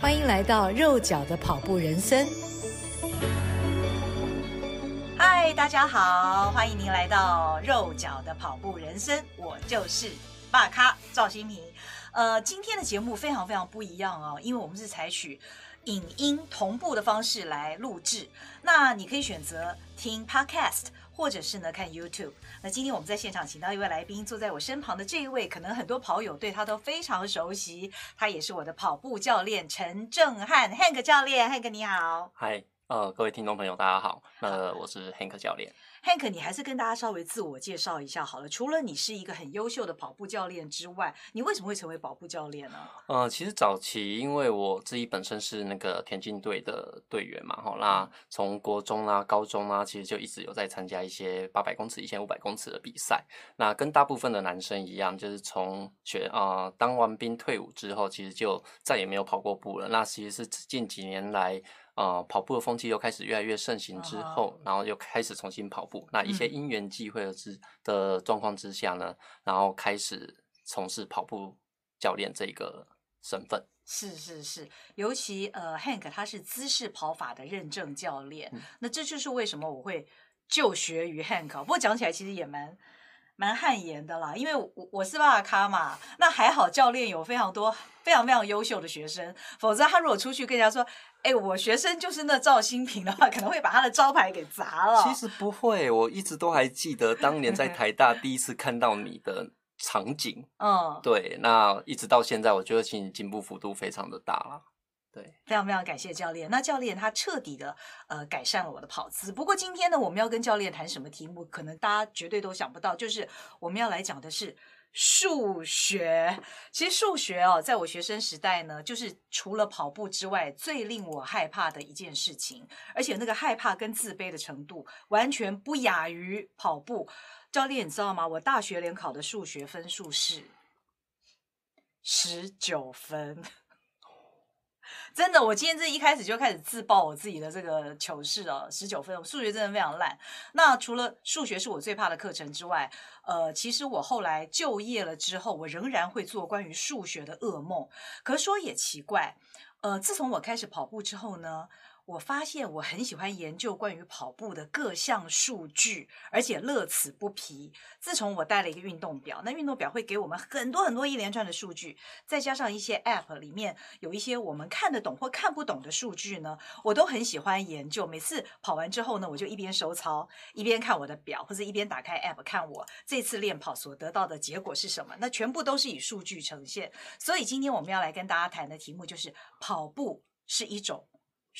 欢迎来到肉脚的跑步人生。嗨，大家好，欢迎您来到肉脚的跑步人生，我就是大咖赵新平。呃，今天的节目非常非常不一样哦，因为我们是采取影音同步的方式来录制。那你可以选择听 Podcast。或者是呢，看 YouTube。那今天我们在现场请到一位来宾，坐在我身旁的这一位，可能很多跑友对他都非常熟悉。他也是我的跑步教练陈正汉，Hank 教练，Hank 你好。嗨，呃，各位听众朋友，大家好。呃，我是 Hank 教练。Hank，你还是跟大家稍微自我介绍一下好了。除了你是一个很优秀的跑步教练之外，你为什么会成为跑步教练呢？呃，其实早期因为我自己本身是那个田径队的队员嘛，哈，那从国中啊、高中啊，其实就一直有在参加一些八百公尺、一千五百公尺的比赛。那跟大部分的男生一样，就是从学啊、呃、当完兵退伍之后，其实就再也没有跑过步了。那其实是近几年来。呃，跑步的风气又开始越来越盛行之后，然后又开始重新跑步。那一些因缘际会的之的状况之下呢，然后开始从事跑步教练这个身份。是是是，尤其呃，Hank 他是姿势跑法的认证教练，嗯，那这就是为什么我会就学于 Hank。不过讲起来其实也蛮。蛮汗颜的啦，因为我我是大咖嘛，那还好教练有非常多非常非常优秀的学生，否则他如果出去跟人家说，哎，我学生就是那赵新平的话，可能会把他的招牌给砸了。其实不会，我一直都还记得当年在 台大第一次看到你的场景，嗯，对，那一直到现在，我觉得其实进步幅度非常的大了。对，非常非常感谢教练。那教练他彻底的呃改善了我的跑姿。不过今天呢，我们要跟教练谈什么题目，可能大家绝对都想不到，就是我们要来讲的是数学。其实数学哦，在我学生时代呢，就是除了跑步之外，最令我害怕的一件事情。而且那个害怕跟自卑的程度，完全不亚于跑步。教练，你知道吗？我大学联考的数学分数是十九分。真的，我今天这一开始就开始自爆我自己的这个糗事哦，十九分，我数学真的非常烂。那除了数学是我最怕的课程之外，呃，其实我后来就业了之后，我仍然会做关于数学的噩梦。可是说也奇怪，呃，自从我开始跑步之后呢，我发现我很喜欢研究关于跑步的各项数据，而且乐此不疲。自从我带了一个运动表，那运动表会给我们很多很多一连串的数据，再加上一些 App 里面有一些我们看得懂或看不懂的数据呢，我都很喜欢研究。每次跑完之后呢，我就一边收操，一边看我的表，或者一边打开 App 看我这次练跑所得到的结果是什么。那全部都是以数据呈现。所以今天我们要来跟大家谈的题目就是跑步是一种。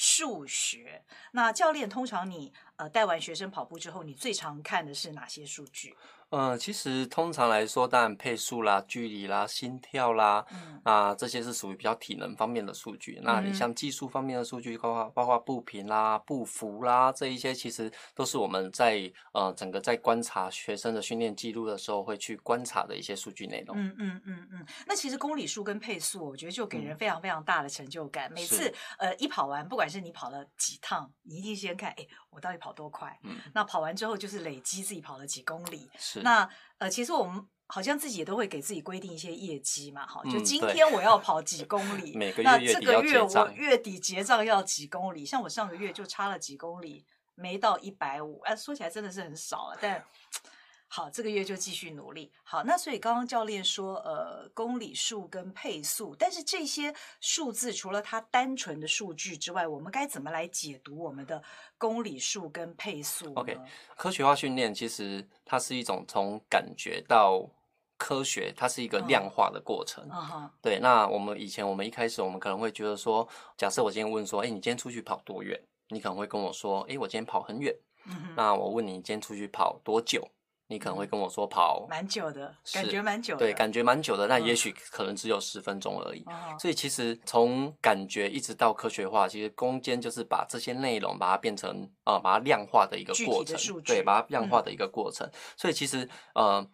数学，那教练通常你呃带完学生跑步之后，你最常看的是哪些数据？呃，其实通常来说，当然配速啦、距离啦、心跳啦，嗯、啊，这些是属于比较体能方面的数据。嗯、那你像技术方面的数据，包括包括步频啦、步幅啦，这一些其实都是我们在呃整个在观察学生的训练记录的时候会去观察的一些数据内容。嗯嗯嗯嗯。那其实公里数跟配速，我觉得就给人非常非常大的成就感。嗯、每次呃一跑完，不管是你跑了几趟，你一定先看，哎，我到底跑多快？嗯。那跑完之后就是累积自己跑了几公里。是。那呃，其实我们好像自己也都会给自己规定一些业绩嘛，哈，就今天我要跑几公里，每个月那这个月我月底结账要几公里，像我上个月就差了几公里，没到一百五，哎，说起来真的是很少了，但。好，这个月就继续努力。好，那所以刚刚教练说，呃，公里数跟配速，但是这些数字除了它单纯的数据之外，我们该怎么来解读我们的公里数跟配速？OK，科学化训练其实它是一种从感觉到科学，它是一个量化的过程。Uh-huh. 对，那我们以前我们一开始我们可能会觉得说，假设我今天问说，哎，你今天出去跑多远？你可能会跟我说，哎，我今天跑很远。Uh-huh. 那我问你，你今天出去跑多久？你可能会跟我说跑蛮久的，感觉蛮久的，对，感觉蛮久的。那也许可能只有十分钟而已。嗯。所以其实从感觉一直到科学化，其实攻坚就是把这些内容把它变成啊、呃，把它量化的一个过程。对，把它量化的一个过程。嗯。所以其实呃，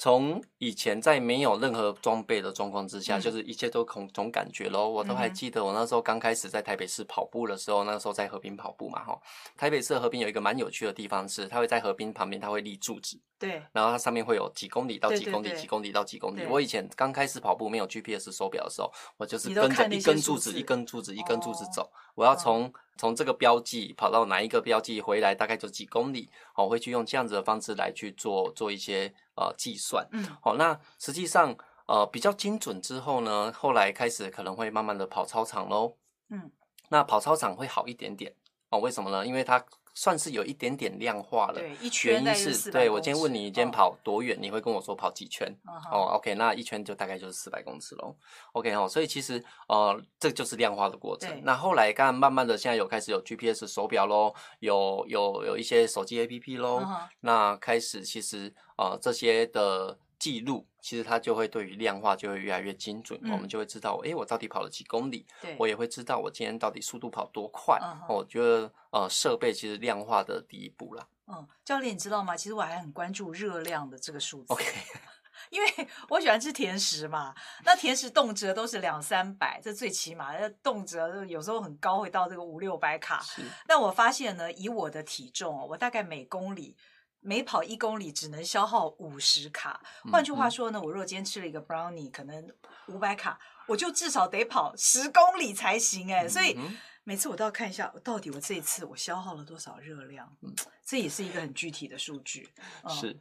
从以前在没有任何装备的状况之下，嗯、就是一切都从从感觉咯。我都还记得我那时候刚开始在台北市跑步的时候，那个时候在河滨跑步嘛，哈。台北市的河滨有一个蛮有趣的地方是，它会在河滨旁边，它会立柱子。对。然后它上面会有几公里到几公里，对对对几公里到几公里。对我以前刚开始跑步没有 GPS 手表的时候，我就是跟着一根柱子，一根柱子，一根柱子走。哦、我要从从这个标记跑到哪一个标记回来，大概就几公里。我会去用这样子的方式来去做做一些。呃，计算，嗯，好，那实际上，呃，比较精准之后呢，后来开始可能会慢慢的跑操场喽，嗯，那跑操场会好一点点，哦，为什么呢？因为它算是有一点点量化了，对，一圈原因是，对，我今天问你，你今天跑多远？哦、你会跟我说跑几圈？哦，哦，OK，那一圈就大概就是四百公尺喽，OK 哦，所以其实，呃，这就是量化的过程。那后来，刚慢慢的，现在有开始有 GPS 手表喽，有有有一些手机 APP 喽，哦、那开始其实。呃，这些的记录，其实它就会对于量化就会越来越精准，嗯、我们就会知道，哎，我到底跑了几公里，对我也会知道我今天到底速度跑多快。Uh. 我觉得，呃，设备其实量化的第一步啦。嗯，教练，你知道吗？其实我还很关注热量的这个数字。OK，因为我喜欢吃甜食嘛，那甜食动辄都是两三百，这最起码，那动辄有时候很高，会到这个五六百卡。是。但我发现呢，以我的体重，我大概每公里。每跑一公里只能消耗五十卡，换句话说呢，我若今天吃了一个 brownie，可能五百卡，我就至少得跑十公里才行哎。所以每次我都要看一下，到底我这一次我消耗了多少热量，嗯，这也是一个很具体的数据。嗯、是，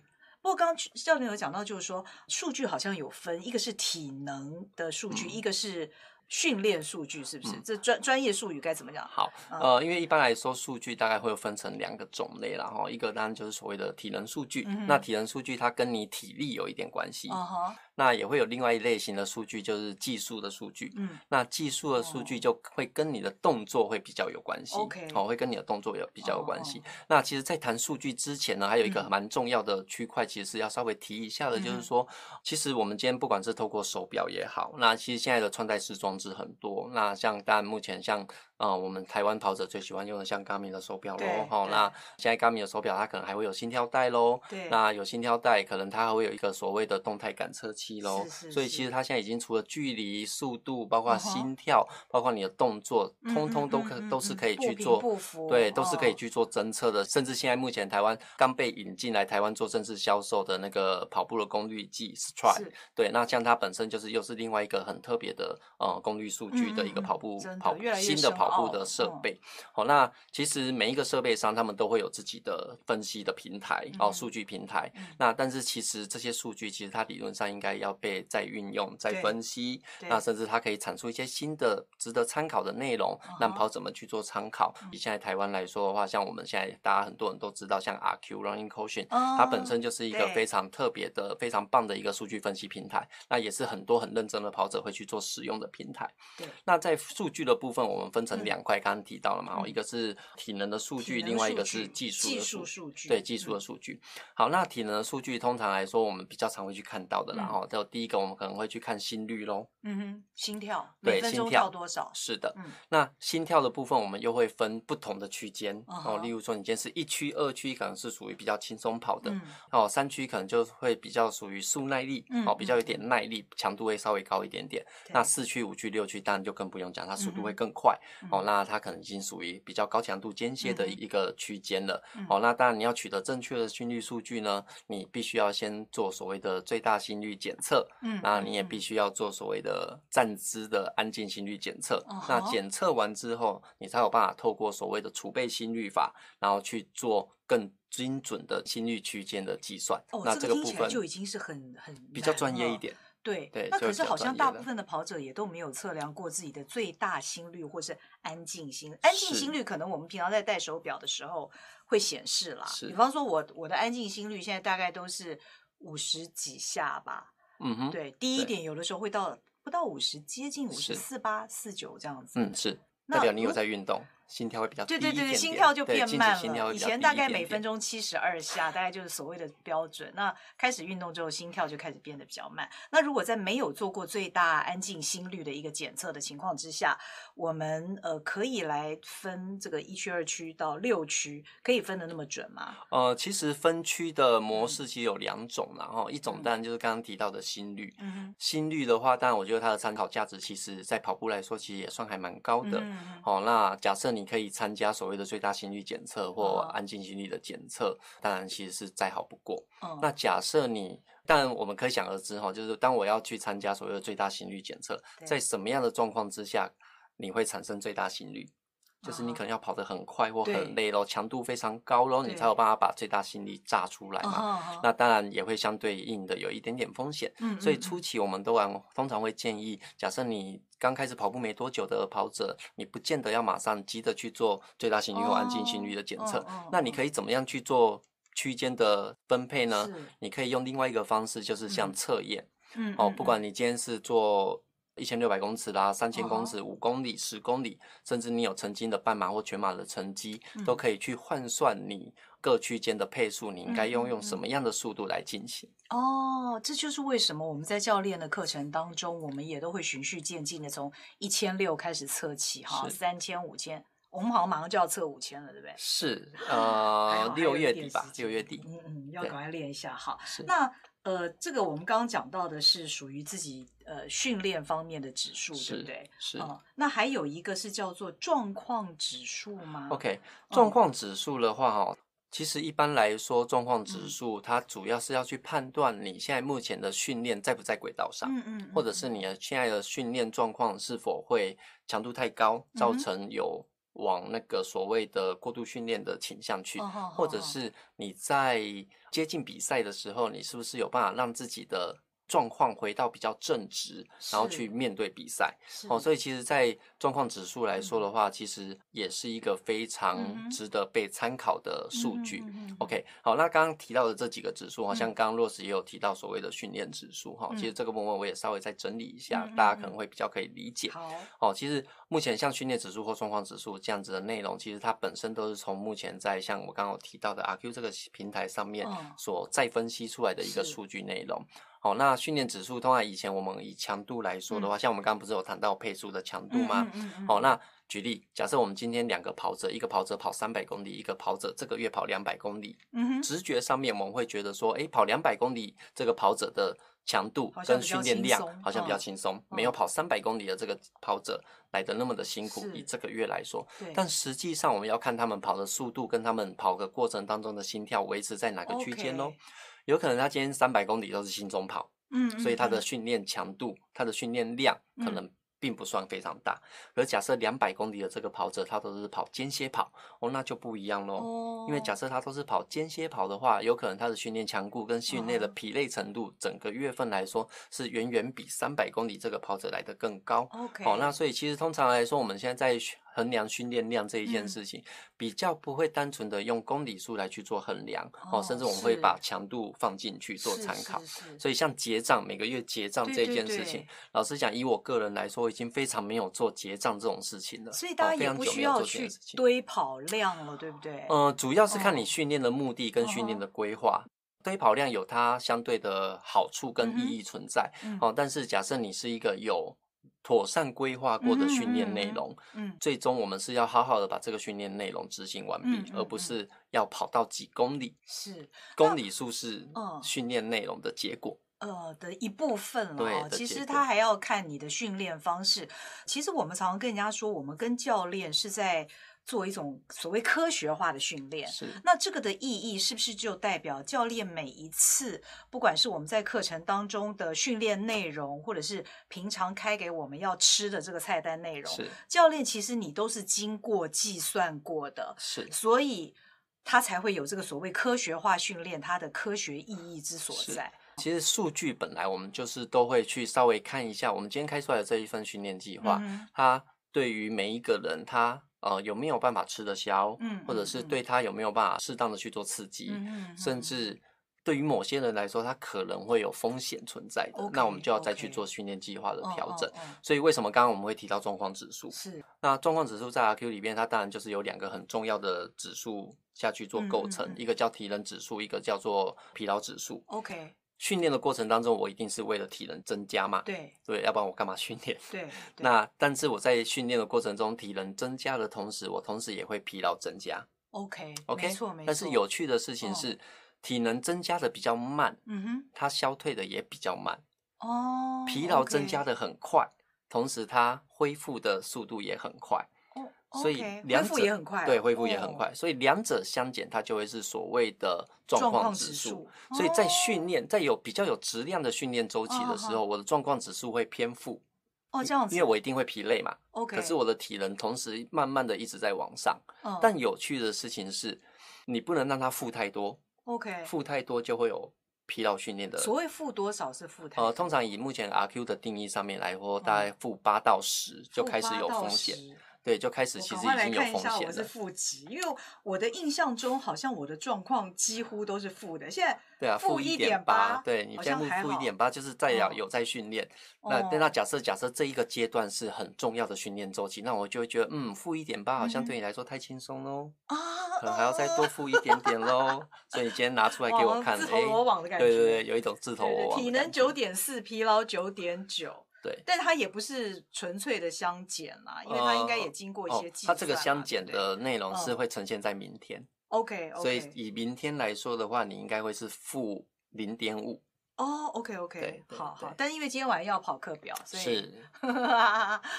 不过刚刚教练有讲到，就是说数据好像有分，一个是体能的数据，嗯、一个是。训练数据是不是？嗯、这专专业术语该怎么讲？好，呃，因为一般来说，数据大概会分成两个种类然后，一个当然就是所谓的体能数据，嗯、那体能数据它跟你体力有一点关系。Uh huh. 那也会有另外一类型的数据，就是技术的数据。嗯，那技术的数据就会跟你的动作会比较有关系。OK，哦，会跟你的动作有比较有关系。Oh. 那其实，在谈数据之前呢，还有一个蛮重要的区块，其实是要稍微提一下的，就是说，其实我们今天不管是透过手表也好，那其实现在的穿戴式装置很多。那像当然目前像。啊、嗯，我们台湾跑者最喜欢用的像 Garmin 的手表喽，哈，那现在 Garmin 的手表它可能还会有心跳带喽，对，那有心跳带，可能它还会有一个所谓的动态感测器喽，是是是，所以其实它现在已经除了距离、速度，包括心跳，嗯、包括你的动作，通通都可、嗯、都是可以去做，不不对，都是可以去做侦测的。哦、甚至现在目前台湾刚被引进来台湾做正式销售的那个跑步的功率计 Stride，对，那像它本身就是又是另外一个很特别的呃功率数据的一个跑步、嗯、跑新的跑。跑步的设备，好、哦哦，那其实每一个设备商他们都会有自己的分析的平台，嗯、哦，数据平台。嗯、那但是其实这些数据其实它理论上应该要被再运用、再分析，那甚至它可以产出一些新的值得参考的内容，让跑者们去做参考。以现在台湾来说的话，像我们现在大家很多人都知道，像 RQ Running Quotient，、哦、它本身就是一个非常特别的、非常棒的一个数据分析平台，那也是很多很认真的跑者会去做使用的平台。对，那在数据的部分，我们分成两块，刚刚提。到了嘛？一个是体能的数据，另外一个是技术的数据。对，技术的数据。好，那体能的数据通常来说，我们比较常会去看到的，然后就第一个，我们可能会去看心率喽。嗯哼，心跳，对，心跳多少？是的。那心跳的部分，我们又会分不同的区间哦。例如说，你今天是一区、二区，可能是属于比较轻松跑的哦。三区可能就会比较属于速耐力哦，比较有点耐力，强度会稍微高一点点。那四区、五区、六区，当然就更不用讲，它速度会更快哦。那它可能。已经属于比较高强度间歇的一个区间了。嗯、哦，那当然你要取得正确的心率数据呢，你必须要先做所谓的最大心率检测。嗯，那你也必须要做所谓的站姿的安静心率检测。嗯、那检测完之后，你才有办法透过所谓的储备心率法，然后去做更精准的心率区间的计算。哦，那这个部分就已经是很很比较专业一点。对，对，那可是好像大部分的跑者也都没有测量过自己的最大心率或是安静心。安静心率可能我们平常在戴手表的时候会显示啦。是比方说我我的安静心率现在大概都是五十几下吧。嗯哼，对，低一点有的时候会到不到五十，接近五十四八四九这样子。嗯，是代表你有在运动。心跳会比较低对对对，心跳就变慢了。对，以前大概每分钟七十二下，大概就是所谓的标准。那开始运动之后，心跳就开始变得比较慢。那如果在没有做过最大安静心率的一个检测的情况之下，我们呃可以来分这个一区、二区到六区，可以分的那么准吗？呃，其实分区的模式其实有两种，然后一种当然就是刚刚提到的心率。嗯，心率的话，当然我觉得它的参考价值，其实在跑步来说，其实也算还蛮高的。嗯，好，那假设你。你可以参加所谓的最大心率检测或安静心率的检测，当然其实是再好不过。那假设你，但我们可想而知哈，就是当我要去参加所谓的最大心率检测，在什么样的状况之下你会产生最大心率？就是你可能要跑得很快或很累咯，强度非常高咯，你才有办法把最大心率炸出来嘛。那当然也会相对应的有一点点风险。所以初期我们都往通常会建议，假设你刚开始跑步没多久的跑者，你不见得要马上急着去做最大心率或安静心率的检测。那你可以怎么样去做区间的分配呢？你可以用另外一个方式，就是像测验。哦，不管你今天是做。一千六百公尺啦，三千公尺、五公里、十公里，甚至你有曾经的半马或全马的成绩，都可以去换算你各区间的配速，你应该用用什么样的速度来进行？哦，这就是为什么我们在教练的课程当中，我们也都会循序渐进的从一千六开始测起，哈，三千、五千，我们好像马上就要测五千了，对不对？是，呃，六月底吧，六月底，嗯嗯，要赶快练一下，好，那。呃，这个我们刚刚讲到的是属于自己呃训练方面的指数，对不对？是。呃，那还有一个是叫做状况指数吗？OK，状况指数的话，哈，其实一般来说，状况指数它主要是要去判断你现在目前的训练在不在轨道上，嗯嗯，或者是你的现在的训练状况是否会强度太高，造成有。往那个所谓的过度训练的倾向去，或者是你在接近比赛的时候，你是不是有办法让自己的状况回到比较正直，然后去面对比赛。哦，所以其实，在状况指数来说的话，其实也是一个非常值得被参考的数据。OK，好，那刚刚提到的这几个指数，好像刚刚 Rose 也有提到所谓的训练指数哈。其实这个部分我也稍微再整理一下，大家可能会比较可以理解。好，哦，其实目前像训练指数或状况指数这样子的内容，其实它本身都是从目前在像我刚刚有提到的 RQ 这个平台上面所再分析出来的一个数据内容。好，那训练指数通常以前我们以强度来说的话，嗯、像我们刚刚不是有谈到配速的强度吗？好、那举例，假设我们今天两个跑者，一个跑者跑三百公里，一个跑者这个月跑两百公里，嗯哼，直觉上面我们会觉得说，哎，跑两百公里这个跑者的强度跟训练量好像比较轻松，哦、没有跑三百公里的这个跑者来的那么的辛苦。以这个月来说，但实际上我们要看他们跑的速度跟他们跑的过程当中的心跳维持在哪个区间喽？Okay 有可能他今天三百公里都是心中跑，嗯，嗯，所以他的训练强度、他的训练量可能并不算非常大。而假设两百公里的这个跑者，他都是跑间歇跑，哦，那就不一样喽。哦，因为假设他都是跑间歇跑的话，有可能他的训练强度跟训练的疲累程度，整个月份来说是远远比三百公里这个跑者来的更高。OK，哦，那所以其实通常来说，我们现在在衡量训练量这一件事情，嗯、比较不会单纯的用公里数来去做衡量哦，甚至我们会把强度放进去做参考。所以像结账每个月结账这件事情，对对对，老实讲，以我个人来说，已经非常没有做结账这种事情了。所以大家也不需要去堆跑量了，对不对？呃，主要是看你训练的目的跟训练的规划。哦、堆跑量有它相对的好处跟意义存在，嗯、哦，但是假设你是一个有妥善规划过的训练内容，嗯，嗯，最终我们是要好好的把这个训练内容执行完毕，嗯嗯嗯、而不是要跑到几公里。是，公里数是训练内容的结果，呃的一部分了。其实他还要看你的训练方式。其实我们常常跟人家说，我们跟教练是在。做一种所谓科学化的训练，是那这个的意义是不是就代表教练每一次，不管是我们在课程当中的训练内容，或者是平常开给我们要吃的这个菜单内容，是教练其实你都是经过计算过的，是所以他才会有这个所谓科学化训练它的科学意义之所在。其实数据本来我们就是都会去稍微看一下，我们今天开出来的这一份训练计划，嗯、它对于每一个人他。呃，有没有办法吃得消？嗯，或者是对他有没有办法适当的去做刺激？嗯，甚至对于某些人来说，他可能会有风险存在的，okay, 那我们就要再去做训练计划的调整。Okay. Oh, oh, oh. 所以为什么刚刚我们会提到状况指数？是，那状况指数在 RQ 里面，它当然就是有两个很重要的指数下去做构成，嗯嗯嗯，一个叫体能指数，一个叫做疲劳指数。OK。训练的过程当中，我一定是为了体能增加嘛？对，对，要不然我干嘛训练？对。对那但是我在训练的过程中，体能增加的同时，我同时也会疲劳增加。OK，OK，没错没错。但是有趣的事情是，哦、体能增加的比较慢，嗯哼，它消退的也比较慢。哦。疲劳增加的很快，okay、同时它恢复的速度也很快。所以两者恢复也很快，对，恢复也很快。哦、所以两者相减，它就会是所谓的状况指数。所以在训练，在有比较有质量的训练周期的时候，哦、我的状况指数会偏负。哦，这样子，因为我一定会疲累嘛。OK。可是我的体能同时慢慢的一直在往上。哦、但有趣的事情是，你不能让它负太多。OK。负太多就会有疲劳训练的。所谓负多少是负太多？呃，通常以目前 RQ 的定义上面来说，大概负八到十就开始有风险。对，就开始其实已经有风险了。我来看一下，我是负极，因为我的印象中好像我的状况几乎都是负的。现在对啊，负一点八，对，你现在负一点八，就是在有有在训练。哦、那那假设假设这一个阶段是很重要的训练周期，那我就会觉得，嗯，负一点八好像对你来说太轻松喽，啊、嗯，可能还要再多负一 点点喽。啊、所以你今天拿出来给我看，自投罗网的感觉，对对对，有一种自投罗网。体能九点四，疲劳九点九。对，但它也不是纯粹的相减啦，因为它应该也经过一些计算、哦。它这个相减的内容是会呈现在明天。OK，所以以明天来说的话，你应该会是负零点五。哦，OK，OK，好好。但因为今天晚上要跑课表，所以是。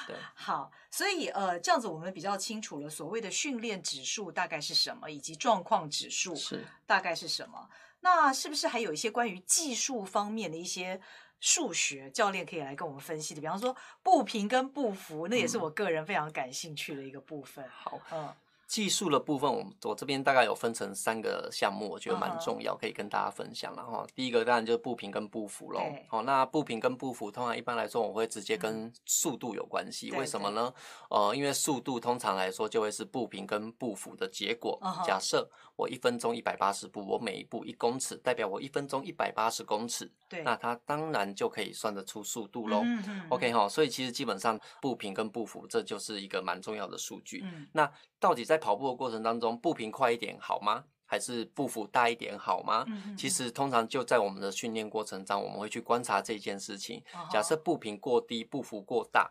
对，好，所以呃，这样子我们比较清楚了所谓的训练指数大概是什么，以及状况指数是大概是什么。那是不是还有一些关于技术方面的一些？数学教练可以来跟我们分析的，比方说步频跟步幅，那也是我个人非常感兴趣的一个部分。嗯、好，嗯。技术的部分，我我这边大概有分成三个项目，我觉得蛮重要，可以跟大家分享。然后第一个当然就是步频跟步幅喽。好，那步频跟步幅，通常一般来说我会直接跟速度有关系。为什么呢？呃，因为速度通常来说就会是步频跟步幅的结果。假设我一分钟一百八十步，我每一步一公尺，代表我一分钟一百八十公尺。对，那它当然就可以算得出速度喽。OK 哈，所以其实基本上步频跟步幅这就是一个蛮重要的数据。那到底在跑步的过程当中，步频快一点好吗？还是步幅大一点好吗？嗯、其实通常就在我们的训练过程中，我们会去观察这件事情。Uh. 假设步频过低，步幅过大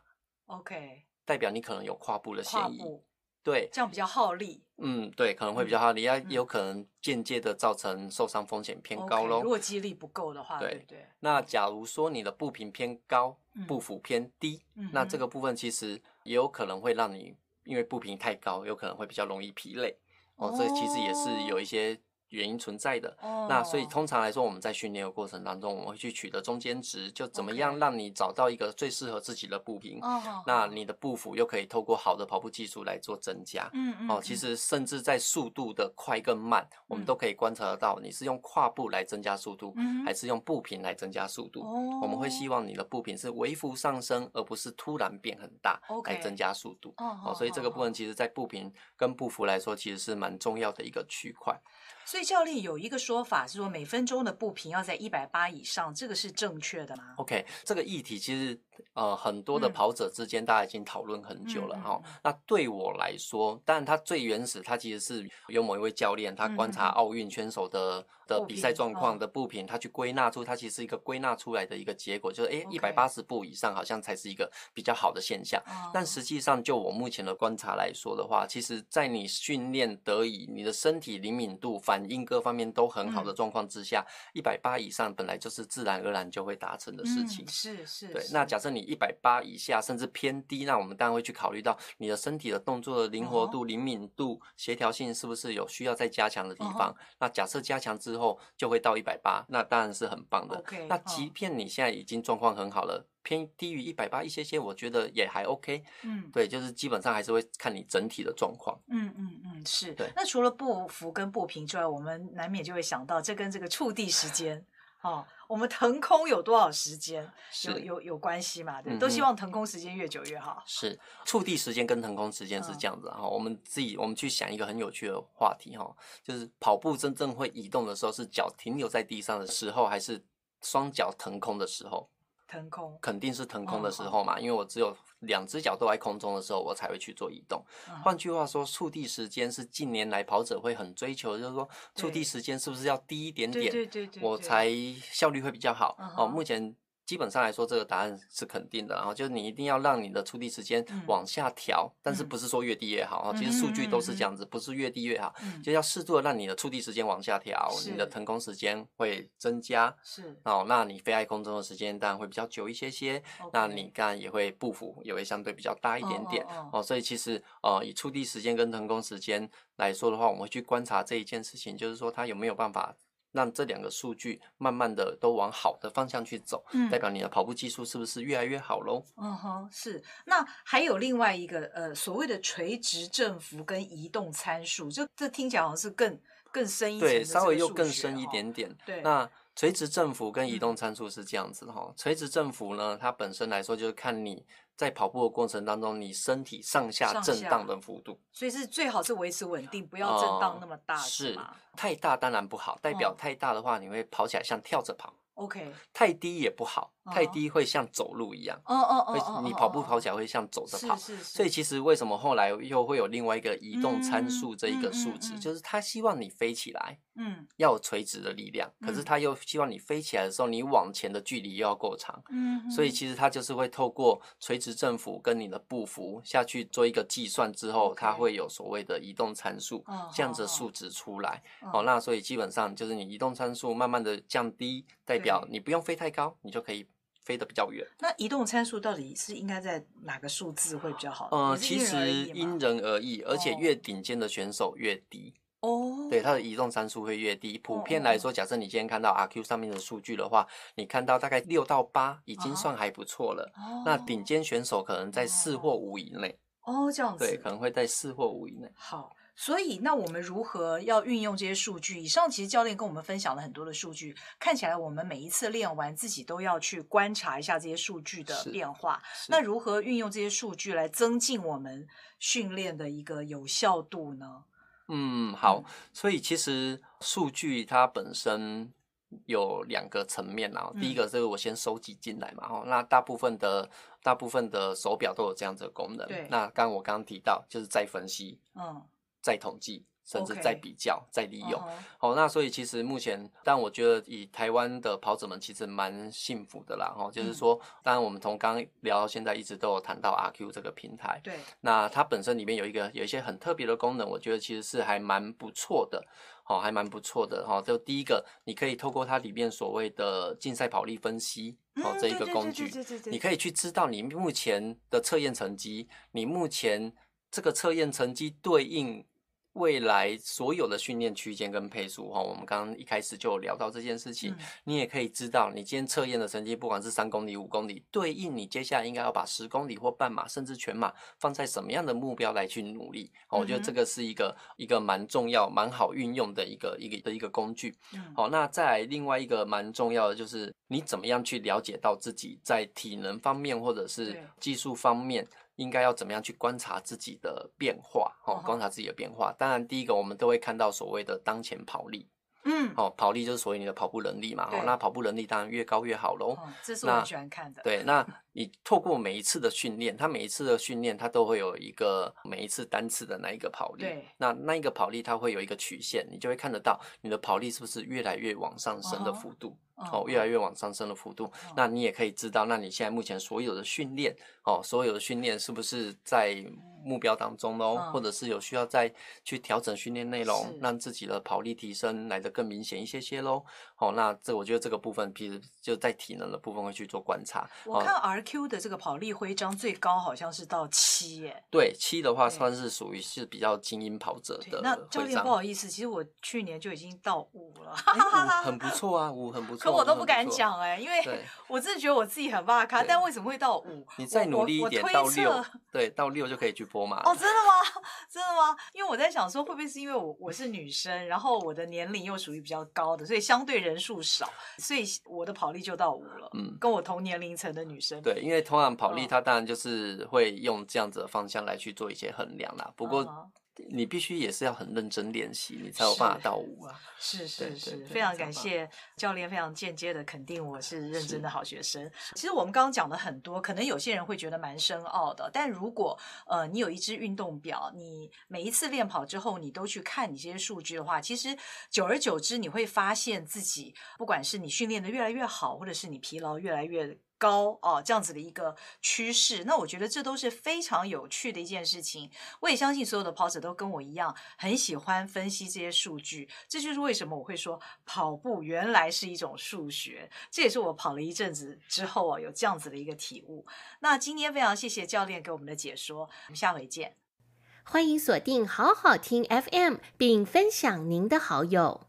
，OK，代表你可能有跨步的嫌疑。步对，这样比较耗力。嗯，对，可能会比较耗力，也、嗯、有可能间接的造成受伤风险偏高喽。Okay, 如果肌力不够的话，对，对对。那假如说你的步频偏高，步幅偏低，嗯、那这个部分其实也有可能会让你。因为步频太高，有可能会比较容易疲累哦，这其实也是有一些。原因存在的，oh. 那所以通常来说，我们在训练的过程当中，我们会去取得中间值，就怎么样让你找到一个最适合自己的步频.那你的步幅又可以透过好的跑步技术来做增加。嗯嗯。哦，其实甚至在速度的快跟慢，嗯、我们都可以观察得到，你是用跨步来增加速度，嗯、还是用步频来增加速度。Oh. 我们会希望你的步频是微幅上升，而不是突然变很大来增加速度。哦.所以这个部分其实在步频跟步幅来说，其实是蛮重要的一个区块。所以教练有一个说法是说，每分钟的步频要在一百八以上，这个是正确的吗？OK，这个议题其实呃很多的跑者之间大家已经讨论很久了哈。嗯、那对我来说，当然它最原始，它其实是有某一位教练，他观察奥运选手的、嗯、的比赛状况的步频，他去归纳出，它其实是一个归纳出来的一个结果，就是诶一百八十步以上好像才是一个比较好的现象。但实际上，就我目前的观察来说的话，其实在你训练得以，你的身体灵敏度反。应各方面都很好的状况之下，一百八以上本来就是自然而然就会达成的事情。嗯、是是，对。那假设你一百八以下，甚至偏低，那我们当然会去考虑到你的身体的动作的灵活度、灵、哦、敏度、协调性是不是有需要再加强的地方。哦、那假设加强之后就会到一百八，那当然是很棒的。Okay, 那即便你现在已经状况很好了。偏低于一百八一些些，我觉得也还 OK。嗯，对，就是基本上还是会看你整体的状况。嗯嗯嗯，是。对。那除了不服跟不平之外，我们难免就会想到，这跟这个触地时间哦，我们腾空有多少时间？有有有关系嘛？对，嗯都希望腾空时间越久越好。是触地时间跟腾空时间是这样子哈、嗯，我们自己我们去想一个很有趣的话题哈，就是跑步真正会移动的时候，是脚停留在地上的时候，还是双脚腾空的时候？腾空肯定是腾空的时候嘛，嗯、因为我只有两只脚都在空中的时候，我才会去做移动。换、嗯、句话说，触地时间是近年来跑者会很追求，就是说触地时间是不是要低一点点，对对对我才效率会比较好。嗯、哦，目前。基本上来说，这个答案是肯定的，然后就是你一定要让你的触地时间往下调，嗯、但是不是说越低越好，嗯、其实数据都是这样子，不是越低越好，嗯、就要适度的让你的触地时间往下调，你的腾空时间会增加，是哦，那你飞在空中的时间当然会比较久一些些，那你当然也会步幅也会相对比较大一点点哦，所以其实呃以触地时间跟腾空时间来说的话，我们会去观察这一件事情，就是说它有没有办法。让这两个数据慢慢的都往好的方向去走，嗯，代表你的跑步技术是不是越来越好喽？嗯哼，是。那还有另外一个呃所谓的垂直振幅跟移动参数，就这听起来好像是更更深一点，对，稍微又更深一点点。对，那垂直振幅跟移动参数是这样子的哈、哦。垂直振幅呢，它本身来说就是看你。在跑步的过程当中，你身体上下震荡的幅度，所以是最好是维持稳定，不要震荡那么大，呃、是，是太大当然不好，代表太大的话，你会跑起来像跳着跑。OK，太低也不好，太低会像走路一样。哦哦哦，你跑步跑起来会像走着跑。是是是。所以其实为什么后来又会有另外一个移动参数这一个数值，就是他希望你飞起来，嗯，要有垂直的力量，可是他又希望你飞起来的时候，你往前的距离又要够长。嗯。所以其实他就是会透过垂直振幅跟你的步幅下去做一个计算之后，它会有所谓的移动参数这样子数值出来。哦，那所以基本上就是你移动参数慢慢的降低。代表你不用飞太高，你就可以飞得比较远。那移动参数到底是应该在哪个数字会比较好？呃，其实因人而异，而且越顶尖的选手越低。哦，对，它的移动参数会越低。普遍来说，假设你今天看到 RQ 上面的数据的话，你看到大概六到八已经算还不错了。哦，那顶尖选手可能在四或五以内。哦，这样子。对，可能会在四或五以内。好。所以，那我们如何要运用这些数据？以上其实教练跟我们分享了很多的数据，看起来我们每一次练完自己都要去观察一下这些数据的变化。那如何运用这些数据来增进我们训练的一个有效度呢？嗯，好。所以其实数据它本身有两个层面啊。第一个是我先收集进来嘛，哈。那大部分的大部分的手表都有这样子的功能。对。那刚刚我刚刚提到就是再分析。嗯。再统计，甚至再比较、再利用。好，那所以其实目前，但我觉得以台湾的跑者们其实蛮幸福的啦。哈，就是说，当然我们从刚刚聊到现在，一直都有谈到 RQ 这个平台。对。那它本身里面有一个有一些很特别的功能，我觉得其实是还蛮不错的。好，还蛮不错的。哈，就第一个，你可以透过它里面所谓的竞赛跑力分析，哦，这一个工具，你可以去知道你目前的测验成绩，你目前这个测验成绩对应。未来所有的训练区间跟配速哈，我们刚刚一开始就有聊到这件事情，嗯，你也可以知道你今天测验的成绩，不管是三公里、五公里，对应你接下来应该要把十公里或半马甚至全马放在什么样的目标来去努力。我觉得这个是一个一个蛮重要、蛮好运用的一个一个的一个工具。好，那再来另外一个蛮重要的就是你怎么样去了解到自己在体能方面或者是技术方面。应该要怎么样去观察自己的变化？哦，观察自己的变化。当然，第一个我们都会看到所谓的当前跑力。嗯，哦，跑力就是所谓你的跑步能力嘛。哦，那跑步能力当然越高越好喽。哦，这是我很喜欢看的。对，那你透过每一次的训练，他每一次的训练，他都会有一个每一次单次的那一个跑力。对，那那一个跑力它会有一个曲线，你就会看得到你的跑力是不是越来越往上升的幅度。哦，越来越往上升的幅度，哦，那你也可以知道，那你现在目前所有的训练，哦，所有的训练是不是在目标当中喽，哦？或者是有需要再去调整训练内容，让自己的跑力提升来的更明显一些些喽？哦，那这我觉得这个部分，其实就在体能的部分会去做观察。我看 RQ 的这个跑力徽章最高好像是到七耶。对，七的话算是属于是比较精英跑者的。那教练不好意思，其实我去年就已经到五了。欸、五 很不错啊，五很不错。可我都不敢讲哎、欸，因为 我真的觉得我自己很巴卡，但为什么会到五？你再努力一点到六，对，到六就可以去播嘛。哦，真的吗？真的吗？因为我在想说，会不会是因为我我是女生，然后我的年龄又属于比较高的，所以相对人数少，所以我的跑力就到五了。嗯，跟我同年龄层的女生。对，因为通常跑力，它当然就是会用这样子的方向来去做一些衡量啦。不过。嗯你必须也是要很认真练习，你才有办法到五啊！是是是，非常感谢教练，非常间接的肯定我是认真的好学生。其实我们刚刚讲的很多，可能有些人会觉得蛮深奥的，但如果呃你有一支运动表，你每一次练跑之后，你都去看你这些数据的话，其实久而久之，你会发现自己，不管是你训练的越来越好，或者是你疲劳越来越高哦，这样子的一个趋势，那我觉得这都是非常有趣的一件事情。我也相信所有的跑者都跟我一样，很喜欢分析这些数据。这就是为什么我会说跑步原来是一种数学。这也是我跑了一阵子之后啊，有这样子的一个体悟。那今天非常谢谢教练给我们的解说，我们下回见。欢迎锁定好好听 FM，并分享您的好友。